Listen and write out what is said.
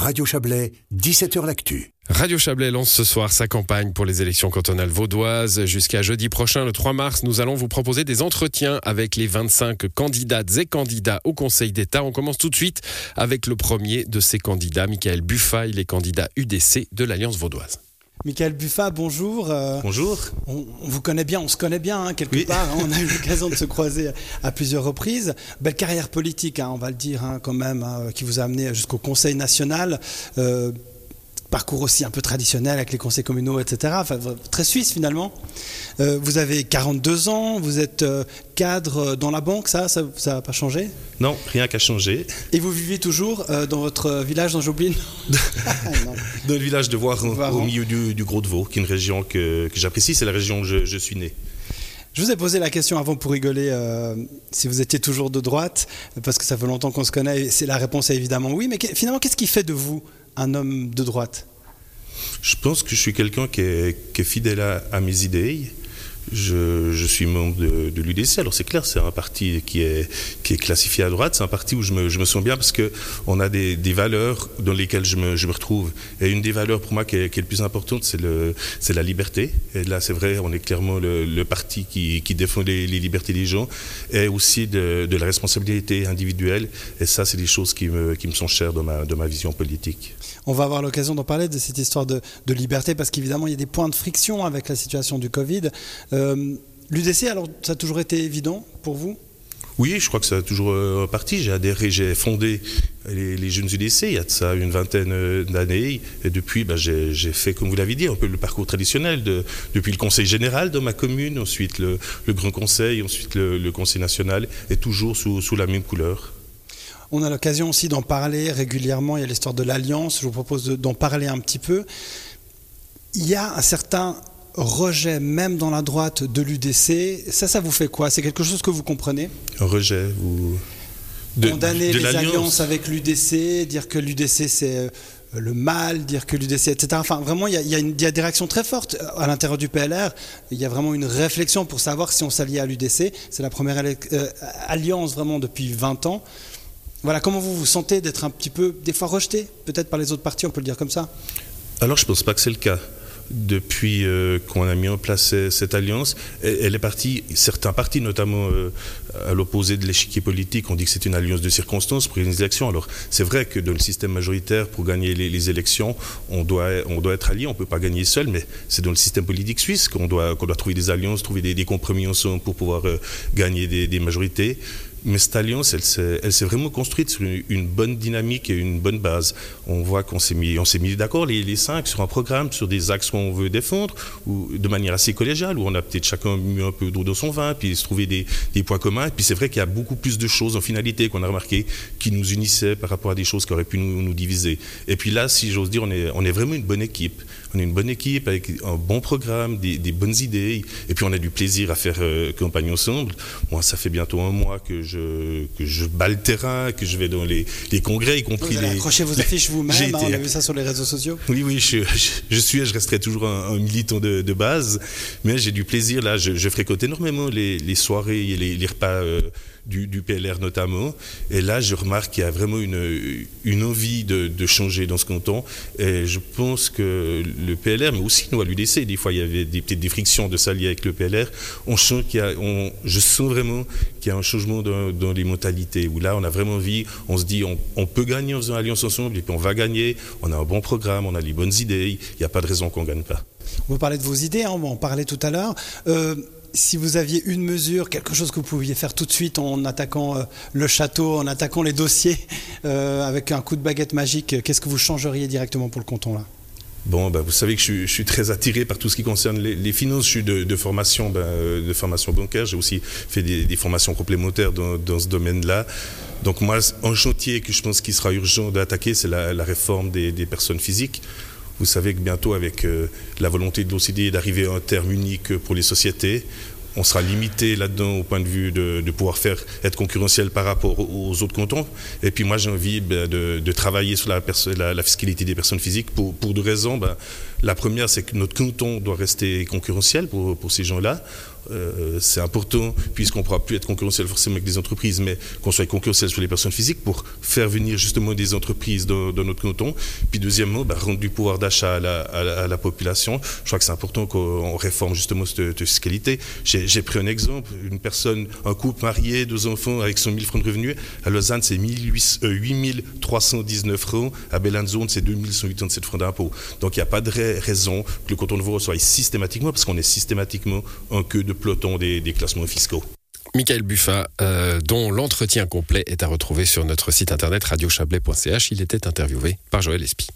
Radio Chablais, 17h L'Actu. Radio Chablais lance ce soir sa campagne pour les élections cantonales vaudoises. Jusqu'à jeudi prochain, le 3 mars, nous allons vous proposer des entretiens avec les 25 candidates et candidats au Conseil d'État. On commence tout de suite avec le premier de ces candidats, Michael Buffa. Il est candidat UDC de l'Alliance vaudoise. Michael Buffa, bonjour. Euh, bonjour. On, vous connaît bien, on se connaît bien hein, quelque part. Hein. on a eu l'occasion de se croiser à plusieurs reprises. Belle carrière politique, hein, on va le dire quand même, qui vous a amené jusqu'au Conseil national. Euh, parcours aussi un peu traditionnel avec les conseils communaux, etc. Enfin, très suisse finalement. Euh, vous avez 42 ans, vous êtes cadre dans la banque, ça, ça n'a pas changé? Non, rien qu'à changer. Et vous vivez toujours dans votre village dans Joblin Dans le village de Voiron, au milieu du, Gros de Vaud, qui est une région que, j'apprécie, c'est la région où je, suis né. Je vous ai posé la question avant pour rigoler euh, si vous étiez toujours de droite, parce que ça fait longtemps qu'on se connaît, et la réponse est évidemment oui, mais finalement, qu'est-ce qui fait de vous un homme de droite. Je pense que je suis quelqu'un qui est, fidèle à, mes idées, je, suis membre de, l'UDC. Alors c'est clair, c'est un parti qui est, qui est classifié à droite. C'est un parti où je me, je me sens bien parce qu'on a des, valeurs dans lesquelles je me, je me, retrouve. Et une des valeurs pour moi qui est, qui le plus importante, c'est la liberté. Et là, c'est vrai, on est clairement le, parti qui, défend les, libertés des gens et aussi de, la responsabilité individuelle. Et ça, c'est des choses qui me, qui me sont chères dans ma, dans ma vision politique. On va avoir l'occasion d'en parler de cette histoire de, de liberté parce qu'évidemment, il y a des points de friction avec la situation du Covid. Euh, L'UDC, alors, ça a toujours été évident pour vous? Oui, je crois que ça a toujours euh, parti. J'ai adhéré, j'ai fondé les, jeunes UDC il y a de ça une vingtaine euh, d'années. Et depuis, ben, j'ai fait, comme vous l'avez dit, un peu le parcours traditionnel. De, depuis le conseil général dans ma commune, ensuite le, grand conseil, ensuite le, conseil national, et toujours sous, sous la même couleur. On a l'occasion aussi d'en parler régulièrement. Il y a l'histoire de l'Alliance. Je vous propose d'en parler un petit peu. Il y a un certain rejet, même dans la droite, de l'UDC, ça, ça vous fait quoi? C'est quelque chose que vous comprenez? Rejet, vous... Condamner les alliances avec l'UDC, dire que l'UDC c'est euh, le mal, dire que l'UDC, etc. Enfin, vraiment, il y, a, des réactions très fortes à l'intérieur du PLR. Il y a vraiment une réflexion pour savoir si on s'allie à l'UDC. C'est la première euh, alliance vraiment depuis 20 ans. Voilà, comment vous vous sentez d'être un petit peu, des fois, rejeté, peut-être par les autres partis, on peut le dire comme ça? Alors, je ne pense pas que c'est le cas depuis euh, qu'on a mis en place cette alliance. Elle est partie, certains partis, notamment euh, à l'opposé de l'échiquier politique, ont dit que c'est une alliance de circonstances pour les élections. Alors c'est vrai que dans le système majoritaire, pour gagner les, élections, on doit, on doit être allié, on ne peut pas gagner seul, mais c'est dans le système politique suisse qu'on doit, qu'on doit trouver des alliances, trouver des, compromis ensemble pour pouvoir euh, gagner des majorités. Mais cette alliance, elle s'est vraiment construite sur une, bonne dynamique et une bonne base. On voit qu'on s'est mis, mis d'accord les, cinq sur un programme, sur des axes qu'on veut défendre, ou de manière assez collégiale, où on a peut-être chacun mis un peu d'eau dans son vin, puis se trouver des, points communs. Et puis c'est vrai qu'il y a beaucoup plus de choses en finalité qu'on a remarqué qui nous unissaient par rapport à des choses qui auraient pu nous, diviser. Et puis là, si j'ose dire, on est vraiment une bonne équipe. On est une bonne équipe avec un bon programme, des, bonnes idées, et puis on a du plaisir à faire euh, campagne ensemble. Moi, ça fait bientôt un mois que je, que je bats le terrain, que je vais dans les, congrès, y compris vous les. Accrochez vos affiches vous-même, hein, on a vu ça sur les réseaux sociaux. Oui, oui, je, je, suis et je resterai toujours un, militant de, base, mais j'ai du plaisir là. Je, fréquente énormément les, soirées et les, repas. Euh, du, PLR notamment. Et là, je remarque qu'il y a vraiment une, une envie de, changer dans ce canton. Et je pense que le PLR, mais aussi nous à l'UDC, des fois il y avait petites des frictions de s'allier avec le PLR. On sent je sens vraiment qu'il y a un changement dans, les mentalités. Où là, on a vraiment envie, on se dit, on, peut gagner en faisant alliance ensemble, et puis on va gagner. On a un bon programme, on a les bonnes idées. Il n'y a pas de raison qu'on ne gagne pas. On va parler de vos idées, hein, on en parler tout à l'heure. Euh, si vous aviez une mesure, quelque chose que vous pouviez faire tout de suite en attaquant euh, le château, en attaquant les dossiers, euh, avec un coup de baguette magique, qu'est-ce que vous changeriez directement pour le canton là? Bon, ben, vous savez que je suis, très attiré par tout ce qui concerne les, finances. Je suis de, formation, ben, de formation bancaire. J'ai aussi fait des, formations complémentaires dans, ce domaine-là. Donc moi, un chantier que je pense qu'il sera urgent d'attaquer, c'est la, réforme des, personnes physiques. Vous savez que bientôt, avec euh, la volonté de l'OCDE d'arriver à un terme unique pour les sociétés, on sera limité là-dedans au point de vue de, pouvoir être concurrentiel par rapport aux autres cantons. Et puis moi, j'ai envie ben, de, travailler sur la, fiscalité des personnes physiques pour, deux raisons. Ben, la première, c'est que notre canton doit rester concurrentiel pour, ces gens-là. Euh, c'est important, puisqu'on ne pourra plus être concurrentiel forcément avec des entreprises, mais qu'on soit concurrentiel sur les personnes physiques pour faire venir justement des entreprises dans, notre canton. Puis deuxièmement, bah, rendre du pouvoir d'achat à la, population. Je crois que c'est important qu'on réforme justement cette, fiscalité. J'ai pris un exemple, une personne, un couple marié, deux enfants avec 100 000 francs de revenus. À Lausanne, c'est 8 319 francs. À Bellanzone, c'est 2187 francs d'impôt. Donc il n'y a pas de raison que le canton de Vaud soit systématiquement, parce qu'on est systématiquement en queue de peloton des, classements fiscaux. Michael Buffa, euh, dont l'entretien complet est à retrouver sur notre site internet radiochablais.ch. Il était interviewé par Joël Espy.